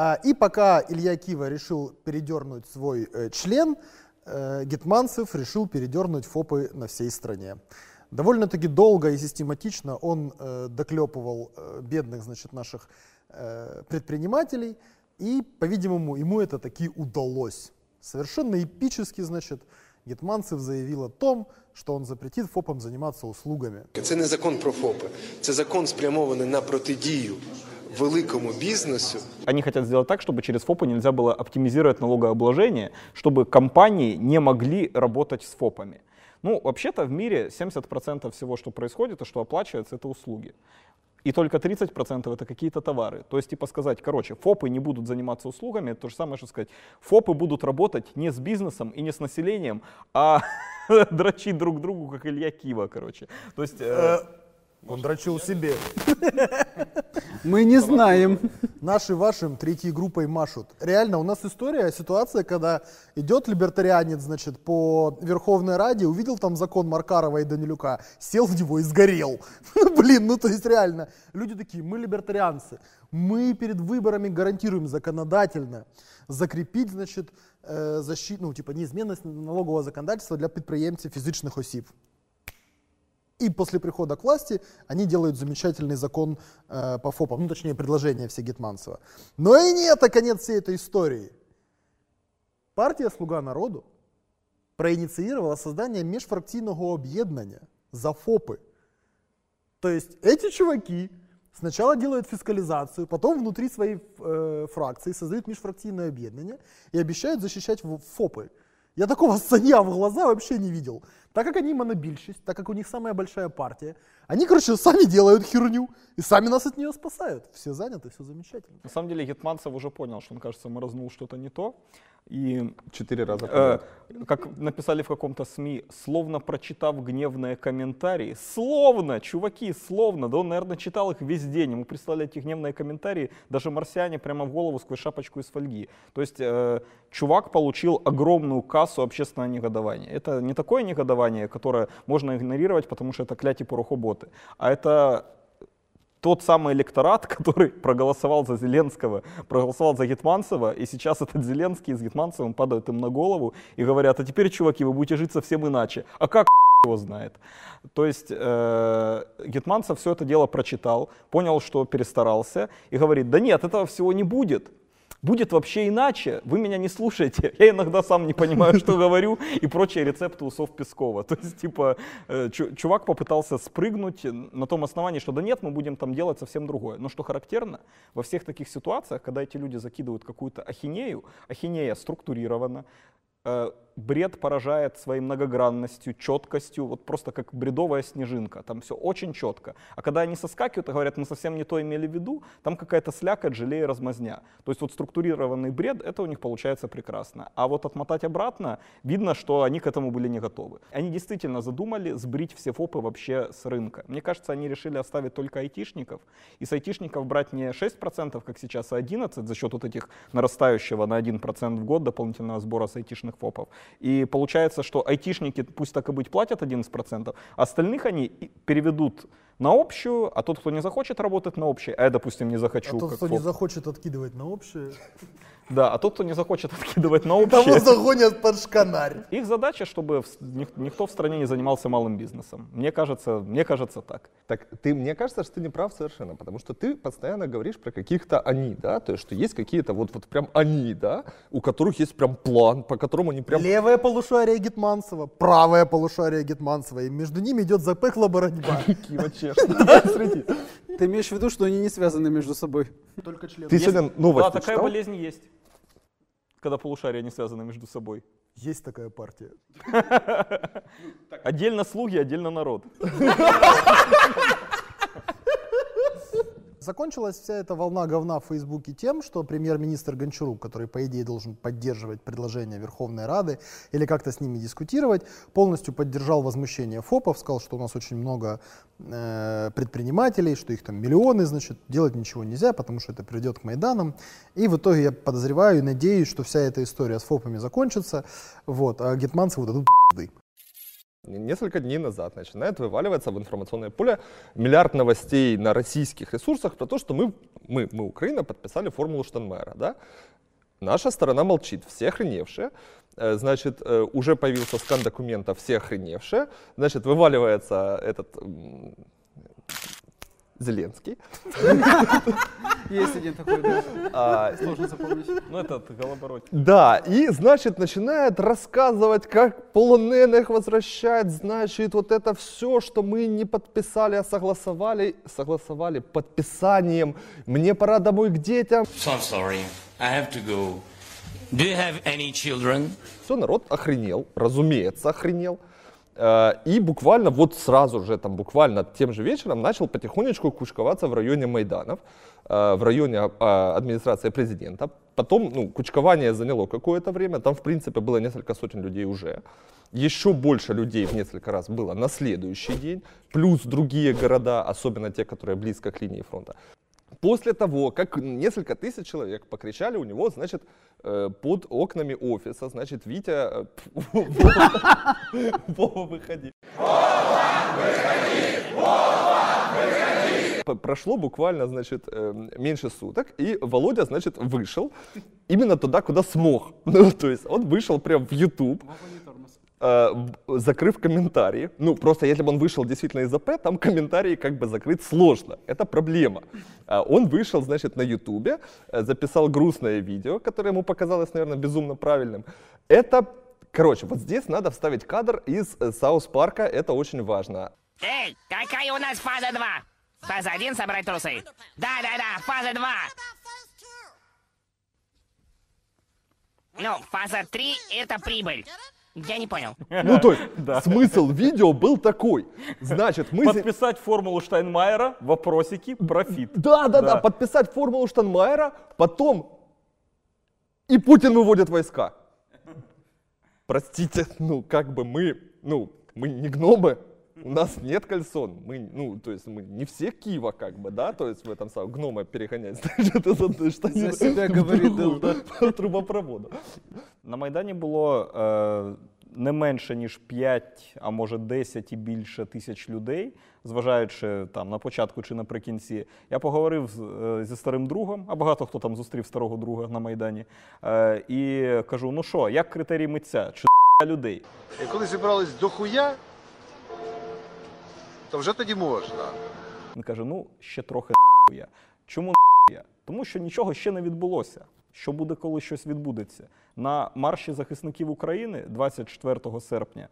А, и пока Илья Кива решил передернуть свой э, член, э, Гетманцев решил передернуть ФОПы на всей стране. Довольно-таки долго и систематично он э, доклепывал бедных значит, наших предпринимателей, и, по-видимому, ему это таки удалось. Совершенно эпически, значит, Гетманцев заявил о том, що він запретить ФОПам займатися услугами. Це не закон про ФОПи, це закон спрямований на протидію великому бізнесу. Они хотят сделать так, чтобы через ФОПы нельзя было оптимизировать налогообложение, чтобы компании не могли работать с ФОПами. Ну, вообще-то в мире 70% всего, что происходит и что оплачивается, это услуги. И только 30% это какие-то товары. То есть, типа сказать, короче, ФОПы не будут заниматься услугами, это то же самое, что сказать, ФОПы будут работать не с бизнесом и не с населением, а дрочить друг другу, как Илья Кива, короче. То есть... Э, он дрочил себе. Мы не знаем. Наши вашим третьей группой машут. Реально, у нас история, ситуация, когда идет либертарианец, значит, по Верховной Раде, увидел там закон Маркарова и Данилюка, сел в него и сгорел. Блин, ну то есть реально. Люди такие, мы либертарианцы. Мы перед выборами гарантируем законодательно закрепить, значит, э, защиту, ну, типа, неизменность налогового законодательства для підприємців фізичних осіб. И после прихода к власти они делают замечательный закон э, по ФОПам, ну точнее предложение все Гетманцева. Но и не это конец всей этой истории. Партия «Слуга народу» проинициировала создание межфракційного объединения за ФОПы. То есть эти чуваки сначала делают фискализацию, потом внутри своей э, фракции создают межфракцийное объединение и обещают защищать ФОПы. Я такого саня в глаза вообще не видел. Так как они монобильщисть, так как у них самая большая партия, они, короче, сами делают херню и сами нас от нее спасают. Все заняты, все замечательно. На самом деле Гетманцев уже понял, что он, кажется, морознул что-то не то. И четыре раза э, Как написали в каком-то СМИ, словно прочитав гневные комментарии, словно, чуваки, словно, да он, наверное, читал их весь день, ему прислали эти гневные комментарии, даже марсиане прямо в голову сквозь шапочку из фольги. То есть э, чувак получил огромную кассу общественного негодования. Это не такое негодование, которое можно игнорировать, потому что это кляти порохоботы, а это тот самый электорат, который проголосовал за Зеленского, проголосовал за Гетманцева, и сейчас этот Зеленский с Гетманцевым падают им на голову и говорят, а теперь, чуваки, вы будете жить совсем иначе. А как его знает? То есть э, Гетманцев все это дело прочитал, понял, что перестарался, и говорит, да нет, этого всего не будет будет вообще иначе, вы меня не слушаете, я иногда сам не понимаю, что говорю, и прочие рецепты усов Пескова. То есть, типа, э, чувак попытался спрыгнуть на том основании, что да нет, мы будем там делать совсем другое. Но что характерно, во всех таких ситуациях, когда эти люди закидывают какую-то ахинею, ахинея структурирована, э, бред поражает своей многогранностью, четкостью, вот просто как бредовая снежинка, там все очень четко. А когда они соскакивают и говорят, мы совсем не то имели в виду, там какая-то слякоть, желе и размазня. То есть вот структурированный бред, это у них получается прекрасно. А вот отмотать обратно, видно, что они к этому были не готовы. Они действительно задумали сбрить все ФОПы вообще с рынка. Мне кажется, они решили оставить только айтишников, и с айтишников брать не 6%, как сейчас, а 11% за счет вот этих нарастающего на 1% в год дополнительного сбора с айтишных ФОПов. И получается, что айтишники, пусть так и быть, платят 11%, а остальных они переведут на общую, а тот, кто не захочет работать на общей, а я, допустим, не захочу. А тот, кто ФОП. не захочет откидывать на общее. Да, а тот, кто не захочет откидывать на общее... Того загонят под шканарь. Их задача, чтобы никто в стране не занимался малым бизнесом. Мне кажется, мне кажется так. Так ты, мне кажется, что ты не прав совершенно, потому что ты постоянно говоришь про каких-то они, да, то есть что есть какие-то вот, вот прям они, да, у которых есть прям план, по которому они прям... Левое полушарие Гетманцева, правое полушарие Гетманцева, и между ними идет запекла борьба. Кива. Ты имеешь в виду, что они не связаны между собой? Только члены. Ты сегодня новость Да, такая болезнь есть когда полушария не связаны между собой? Есть такая партия. Отдельно слуги, отдельно народ. Закончилась вся эта волна говна в Фейсбуке тем, что премьер-министр Гончарук, который, по идее, должен поддерживать предложения Верховной Рады или как-то с ними дискутировать, полностью поддержал возмущение ФОПов, сказал, что у нас очень много э, предпринимателей, что их там миллионы, значит, делать ничего нельзя, потому что это приведет к Майданам. И в итоге я подозреваю и надеюсь, что вся эта история с ФОПами закончится, вот, а Гетманцеву дадут пизды. Несколько дней назад начинает вываливаться в информационное поле миллиард новостей на российских ресурсах про то, что мы, мы, мы Украина, подписали формулу Штанмайера. Да? Наша сторона молчит, все охреневшие. Э, Значит, э, уже появился скан документа, все охреневшие. Значит, вываливается этот Зеленский. Есть один такой, да. А, Сложно запомнить. Ну, этот Голобородь. Да, и, значит, начинает рассказывать, как полоненых возвращает, значит, вот это все, что мы не подписали, а согласовали, согласовали подписанием. Мне пора домой к детям. So I'm sorry. I have to go. Do you have any children? Все, народ охренел, разумеется, охренел. Э, И буквально вот сразу же, там буквально тем же вечером начал потихонечку кучковаться в районе Майданов, э, в районе а, администрации президента. Потом, ну, кучкование заняло какое-то время, там, в принципе, было несколько сотен людей уже. Еще больше людей в несколько раз было на следующий день, плюс другие города, особенно те, которые близко к линии фронта. После того, как несколько тысяч человек покричали у него, значит, э, под окнами офиса, значит, Витя, э, Вова, выходи. П- Прошло буквально, значит, э, меньше суток, и Володя, значит, вышел именно туда, куда смог. Ну, то есть он вышел прям в YouTube, закрыв комментарии. Ну, просто если бы он вышел действительно из АП, там комментарии как бы закрыть сложно. Это проблема. А Он вышел, значит, на Ютубе, э, записал грустное видео, которое ему показалось, наверное, безумно правильным. Это, короче, вот здесь надо вставить кадр из э, Саус Парка, это очень важно. Эй, какая у нас фаза 2? Фаза 1 собрать трусы. Да-да-да, фаза 2. Ну, фаза 3 это прибыль. Я не понял. Ну, то есть, смысл видео был такой. Значит, мы... Подписать формулу Штайнмайера, вопросики, профит. Да, да, да, Да. подписать формулу Штайнмайера, потом и Путин выводит войска. Простите, ну как бы мы, ну мы не гномы, у нас нет кольцон, мы, ну то есть мы не все Киева как бы, да, то есть в этом самом гнома перегонять, значит, это штанина За себя говорит по трубопроводу. На Майдані було е, не менше, ніж 5, а може 10 і більше тисяч людей, зважаючи там на початку чи наприкінці. Я поговорив з, е, зі старим другом, а багато хто там зустрів старого друга на Майдані. Е, і кажу: ну що, як критерій митця? Чи людей? І коли зібрались до хуя, то вже тоді можна. Він каже: ну, ще трохи я. Чому я? Тому що нічого ще не відбулося. Що буде, коли щось відбудеться? На марші захисників України 24 серпня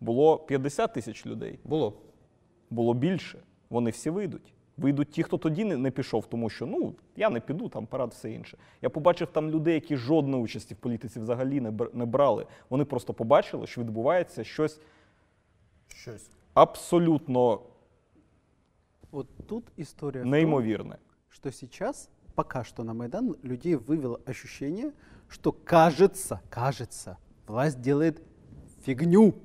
було 50 тисяч людей. Було. Було більше. Вони всі вийдуть. Вийдуть ті, хто тоді не, не пішов, тому що ну я не піду, там парад, все інше. Я побачив там людей, які жодної участі в політиці взагалі не, брали. Вони просто побачили, що відбувається щось Щось. абсолютно Вот тут том, неймовірне. что сейчас, пока что на Майдан людей вывело ощущение, что кажется, кажется, власть делает фигню.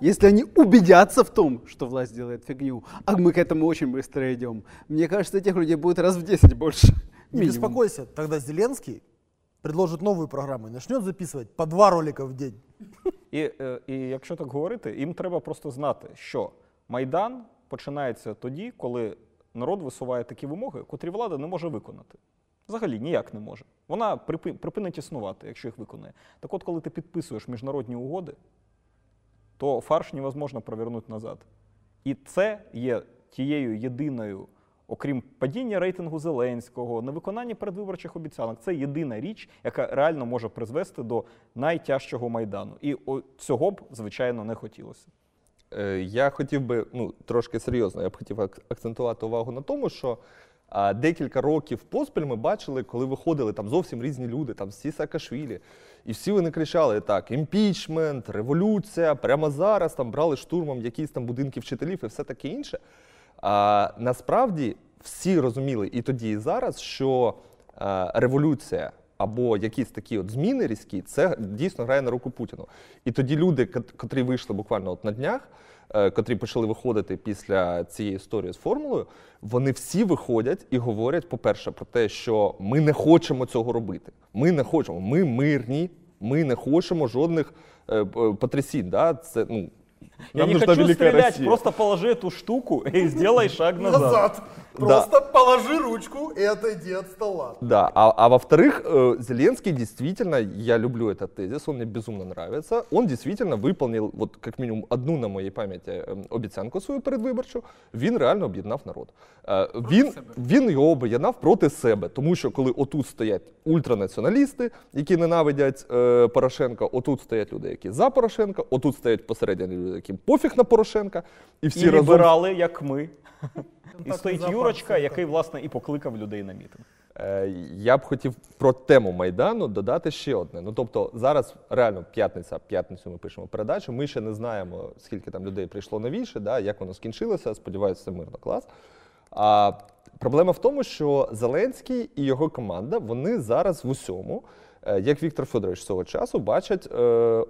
Если они убедятся в том, что власть делает фигню, а мы к этому очень быстро идем, мне кажется, этих людей будет раз в 10 больше. Не Минимум. беспокойся, тогда Зеленский предложит новую программу и начнет записывать по два ролика в день. І, е, і якщо так говорити, їм треба просто знати, що Майдан починається тоді, коли народ висуває такі вимоги, котрі влада не може виконати. Взагалі ніяк не може. Вона припи- припинить існувати, якщо їх виконує. Так от, коли ти підписуєш міжнародні угоди, то фарш невозможно провернути назад. І це є тією єдиною, окрім падіння рейтингу Зеленського, невиконання передвиборчих обіцянок, це єдина річ, яка реально може призвести до найтяжчого майдану. І цього б, звичайно, не хотілося. Е, Я хотів би ну, трошки серйозно, я б хотів акцентувати увагу на тому, що декілька років поспіль ми бачили, коли виходили там зовсім різні люди, там всі Саакашвілі, і всі вони кричали так: імпічмент, революція, прямо зараз там брали штурмом якісь там будинки вчителів і все таке інше. А насправді всі розуміли і тоді, і зараз, що а, революція або якісь такі от зміни різкі, це дійсно грає на руку Путіну. І тоді люди, котрі вийшли буквально от на днях, е, котрі почали виходити після цієї історії з формулою, вони всі виходять і говорять, по-перше, про те, що ми не хочемо цього робити. Ми не хочемо, ми мирні, ми не хочемо жодних е, е, потрясінь. Да? Це, ну, Я Нам не нужна хочу великая стрелять, Россия. просто положи эту штуку и сделай шаг назад. Назад. Просто положи ручку и отойди от стола. Да, а, а во-вторых, э, Зеленский действительно, я люблю этот тезис, он мне безумно нравится, он действительно выполнил, вот как мінімум, одну на моїй пам'яті ем, обіцянку свою передвиборчу, він реально об'єднав народ. Е, Він, він його об'єднав проти себе, тому що коли отут стоять ультранаціоналісти, які ненавидять е, Порошенка, отут стоять люди, які за Порошенка, отут стоять посередині люди, яким пофіг на Порошенка, і всі І разом ліберали, як ми. І стоїть Юрочка, який, власне, і покликав людей на мітинг. Е, Я б хотів про тему Майдану додати ще одне. Ну тобто, зараз реально п'ятниця, п'ятницю ми пишемо передачу. Ми ще не знаємо, скільки там людей прийшло новіше, да, як воно скінчилося. Сподіваюся, це мирно клас. А проблема в тому, що Зеленський і його команда вони зараз в усьому, як Віктор Федорович свого часу, бачать е,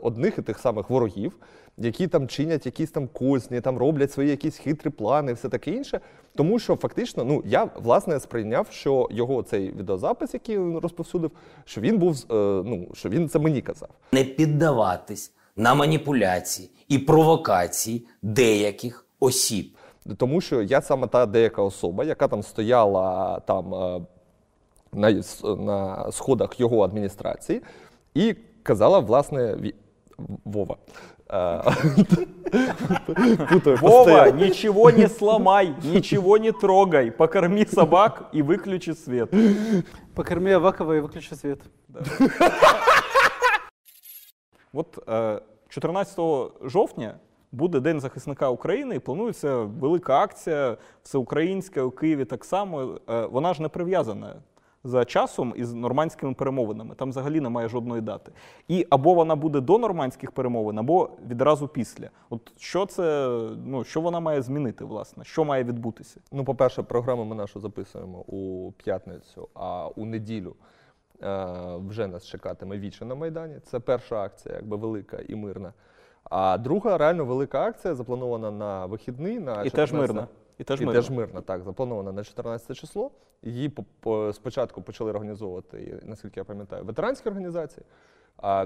одних і тих самих ворогів, які там чинять якісь там козні, там роблять свої якісь хитрі плани, все таке інше. Тому що фактично, ну я власне сприйняв, що його цей відеозапис, який він розповсюдив, що він був е, ну що він це мені казав. Не піддаватись на маніпуляції і провокації деяких осіб. Тому що я саме та деяка особа, яка там стояла там е, на, на сходах його адміністрації, і казала, власне, Вова. Е, Вова, ничего не сломай, ничего не трогай, покорми собак и выключи свет. Покорми Авакова и выключи свет. От е, 14 жовтня буде День захисника України і планується велика акція всеукраїнська у Києві так само. Е, Вона ж не прив'язана за часом із нормандськими перемовинами. Там взагалі немає жодної дати. І або вона буде до нормандських перемовин, або відразу після. От що це, ну що вона має змінити, власне? Що має відбутися? Ну, по-перше, програму ми нашу записуємо у п'ятницю, а у неділю е, вже нас чекатиме віче на Майдані. Це перша акція, якби велика і мирна. А друга реально велика акція запланована на вихідний. На І теж мирна. І теж і мирна. теж мирна, так, запланована на 14 число. Її по- по- спочатку почали організовувати, наскільки я пам'ятаю, ветеранські організації. А,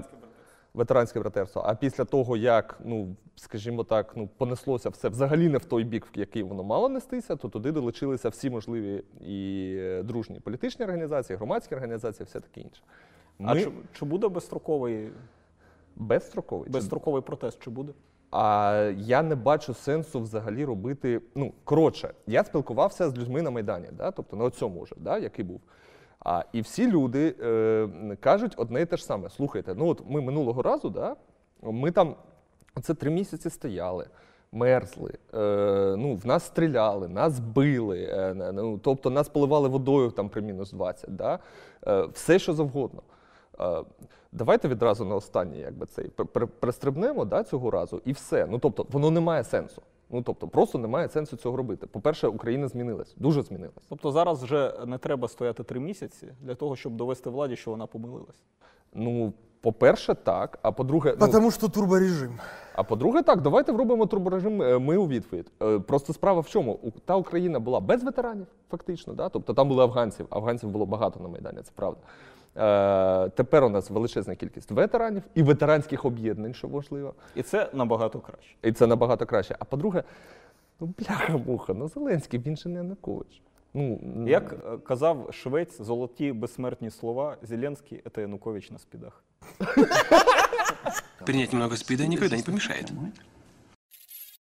ветеранське братерство. А після того, як, ну, скажімо так, ну, понеслося все взагалі не в той бік, в який воно мало нестися, то туди долучилися всі можливі і е, дружні політичні організації, громадські організації, все таке інше. А чи, чи буде безстроковий, безстроковий. чи безстроковий протест? Чи буде? А я не бачу сенсу взагалі робити. Ну, коротше, я спілкувався з людьми на Майдані, да? тобто на цьому вже, да? який був. А, і всі люди е, кажуть одне і те ж саме. Слухайте, ну от ми минулого разу, да? ми там це три місяці стояли. Мерзли, е, ну, в нас стріляли, нас били, е, ну, тобто нас поливали водою там при мінус 20, да? е, все що завгодно. Давайте відразу на останній, якби цей перестрибнемо да, цього разу, і все. Ну тобто, воно не має сенсу. Ну тобто, просто немає сенсу цього робити. По-перше, Україна змінилась, дуже змінилась. Тобто зараз вже не треба стояти три місяці для того, щоб довести владі, що вона помилилась. Ну, по-перше, так. А по-друге, ну, Потому что турборежим. а по-друге, так, давайте вробимо турборежим. е, Ми у відповідь. Е, Просто справа в чому? Та Україна була без ветеранів, фактично. Да? Тобто там були афганців. Афганців було багато на Майдані, це правда. Е, тепер у нас величезна кількість ветеранів і ветеранських об'єднань, що важливо. І це набагато краще. І це набагато краще. А по-друге, ну бляха-муха, ну Зеленський, він же не Янукович. Ну, Як е, казав швець, золоті безсмертні слова, Зеленський – це Янукович на спідах. Принять немного спида никогда не помешает.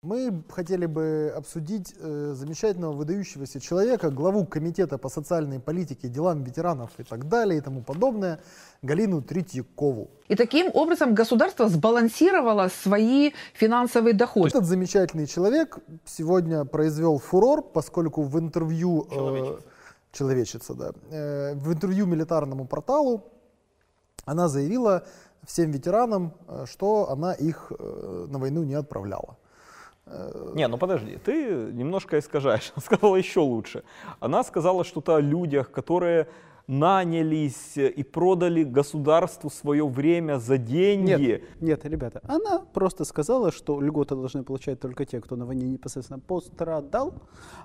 Мы хотели бы обсудить э, замечательного выдающегося человека, главу Комитета по социальной политике, делам ветеранов и так далее и тому подобное, Галину Третьякову. И таким образом государство сбалансировало свои финансовые доходы. Этот замечательный человек сегодня произвел фурор, поскольку в интервью... э, человечица, да. Э, в интервью милитарному порталу она заявила всем ветеранам, э, что она их э, на войну не отправляла. Не, ну подожди, ты немножко искажаешь. Она сказала еще лучше. Она сказала что-то о людях, которые нанялись и продали государству свое время за деньги. Нет, нет, ребята, она просто сказала, что льготы должны получать только те, кто на войне непосредственно пострадал,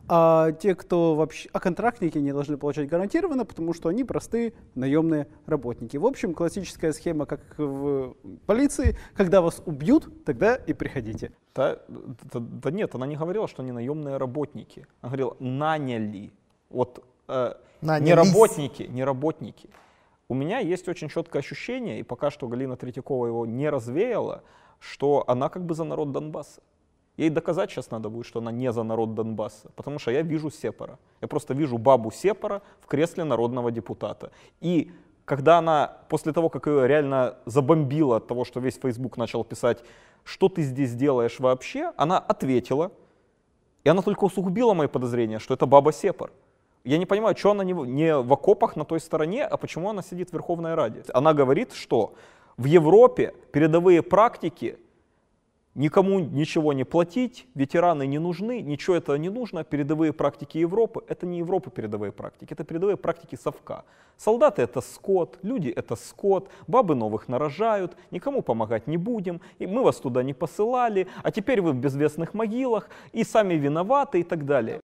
а те, кто вообще, а контрактники не должны получать гарантированно, потому что они простые наемные работники. В общем, классическая схема, как в полиции, когда вас убьют, тогда и приходите. Да, да, да нет, она не говорила, что они наемные работники. Она говорила, наняли. Вот э, не работники, не работники. У меня есть очень четкое ощущение, и пока что Галина Третьякова его не развеяла, что она как бы за народ Донбасса. Ей доказать сейчас надо будет, что она не за народ Донбасса, потому что я вижу Сепара. Я просто вижу бабу Сепара в кресле народного депутата. И когда она, после того, как ее реально забомбило от того, что весь Facebook начал писать, что ты здесь делаешь вообще, она ответила, и она только усугубила мои подозрения, что это баба Сепар. Я не понимаю, что она не не в окопах на той стороне, а почему она сидит в Верховной Раде. Она говорит, что в Европе передовые практики никому ничего не платить, ветераны не нужны, ничего этого не нужно. Передовые практики Европы — это не Европы передовые практики, это передовые практики совка. Солдаты — это скот, люди — это скот, бабы новых нарожают, никому помогать не будем, и мы вас туда не посылали, а теперь вы в безвестных могилах, и сами виноваты и так далее.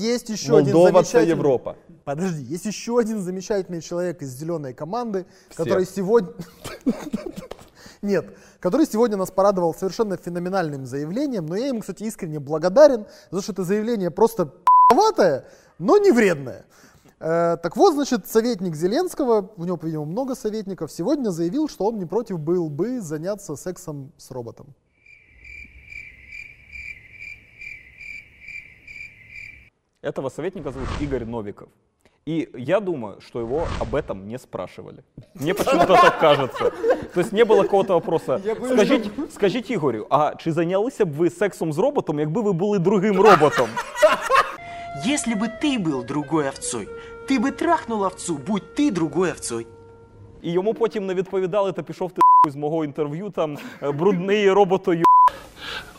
Есть еще один Молдова це замечательный... Європа. Подожди, есть еще один замечательный человек из зеленой команды, который сегодня... Нет, который сегодня нас порадовал совершенно феноменальным заявлением, но я ему, кстати, искренне благодарен, за то, что это заявление просто п***ватое, но не вредное. Э, так вот, значит, советник Зеленского, у него, по-видимому, много советников, сегодня заявил, что он не против был бы заняться сексом с роботом. Этого советника зовут Игорь Новиков. И я думаю, что его об этом не спрашивали. Мне почему-то так кажется. То есть не було какого-то вопроса. Скажіть, скажіть Ігорю, а чи зайнялися б ви сексом з роботом, якби ви були другим роботом? Если бы ты был другой овцой, ты бы трахнул овцу, будь ты другой овцой. І йому потім не відповідали, та пішов ти з мого інтерв'ю, там е, брудний роботою.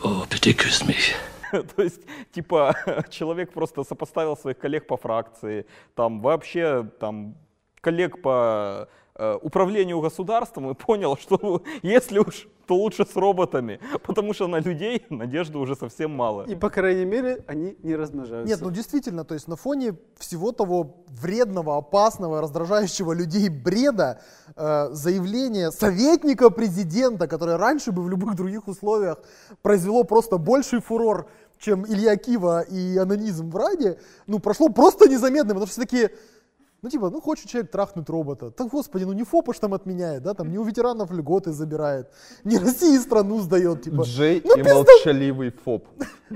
Oh, pity kiss me. То есть, типа, человек просто сопоставил своих коллег по фракции, там вообще там коллег по э, управлению государством и понял, что если уж, то лучше с роботами, потому что на людей надежды уже совсем мало. И, по крайней мере, они не размножаются. Нет, ну действительно, то есть на фоне всего того вредного, опасного, раздражающего людей бреда, э, заявление советника президента, которое раньше бы в любых других условиях произвело просто больший фурор, чем Илья Кива и анонизм в Раде, ну прошло просто незаметно, потому что все такие, ну типа, ну хочет человек трахнуть робота, так господи, ну не ФОПа ж там отменяет, да, там не у ветеранов льготы забирает, не России страну сдает, типа. Джей ну, і пизда- молчаливий ФОП.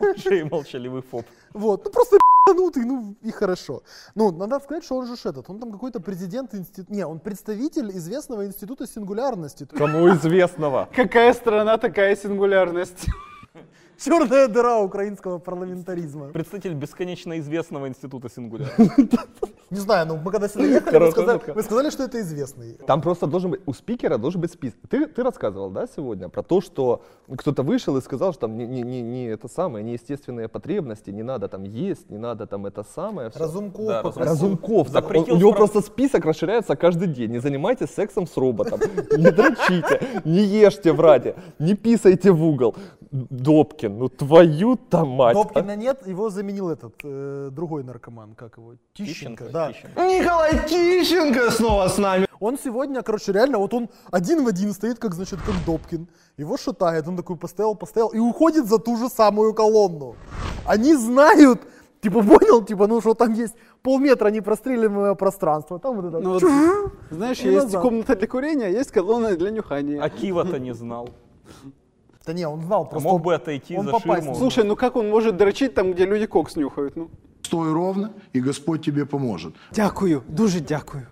Уже и молчаливый фоп. Вот, ну просто ебанутый, ну и хорошо. Ну, надо сказать, что он же этот, он там какой-то президент института, не, он представитель известного института сингулярности. Кому известного. Какая страна, такая сингулярность. Черная дыра украинского парламентаризма. Представитель бесконечно известного института Сингуляр. Не знаю, ну мы когда сюда ехали, вы сказали, вы сказали, что это известный. Там просто должен быть, у спикера должен быть список. Ты, ты рассказывал, да, сегодня про то, что кто-то вышел и сказал, что там не, не, не, не это самое, неестественные потребности, не надо там есть, не надо там это самое. всё. Разумков Да, попросил. Разумков, так, он- у него спра- просто список расширяется каждый день. Не занимайтесь сексом с роботом, не дрочите, не ешьте в раде, не писайте в угол. Добкин, ну твою-то мать. а. Добкина нет, его заменил этот э, другой наркоман, как его? Тищенко, да. Тищенко. Николай Тищенко снова с нами. Он сегодня, короче, реально, вот он один в один стоит, как, значит, как Добкин. Его шатает, он такой постоял, постоял и уходит за ту же самую колонну. Они знают, типа, понял, типа, ну, что там есть полметра непростреливаемое пространство. Там вот это... Ну вот, знаешь, и есть назад. комната для курения, есть колонна для нюхания. А Кива-то не знал. Да не, он знал, А просто... мог бы отойти он за попасть ширму. Слушай, ну как он может дрочить там, где люди кокс нюхают? Ну, Стой ровно, и Господь тебе поможет. дякую, дуже дякую.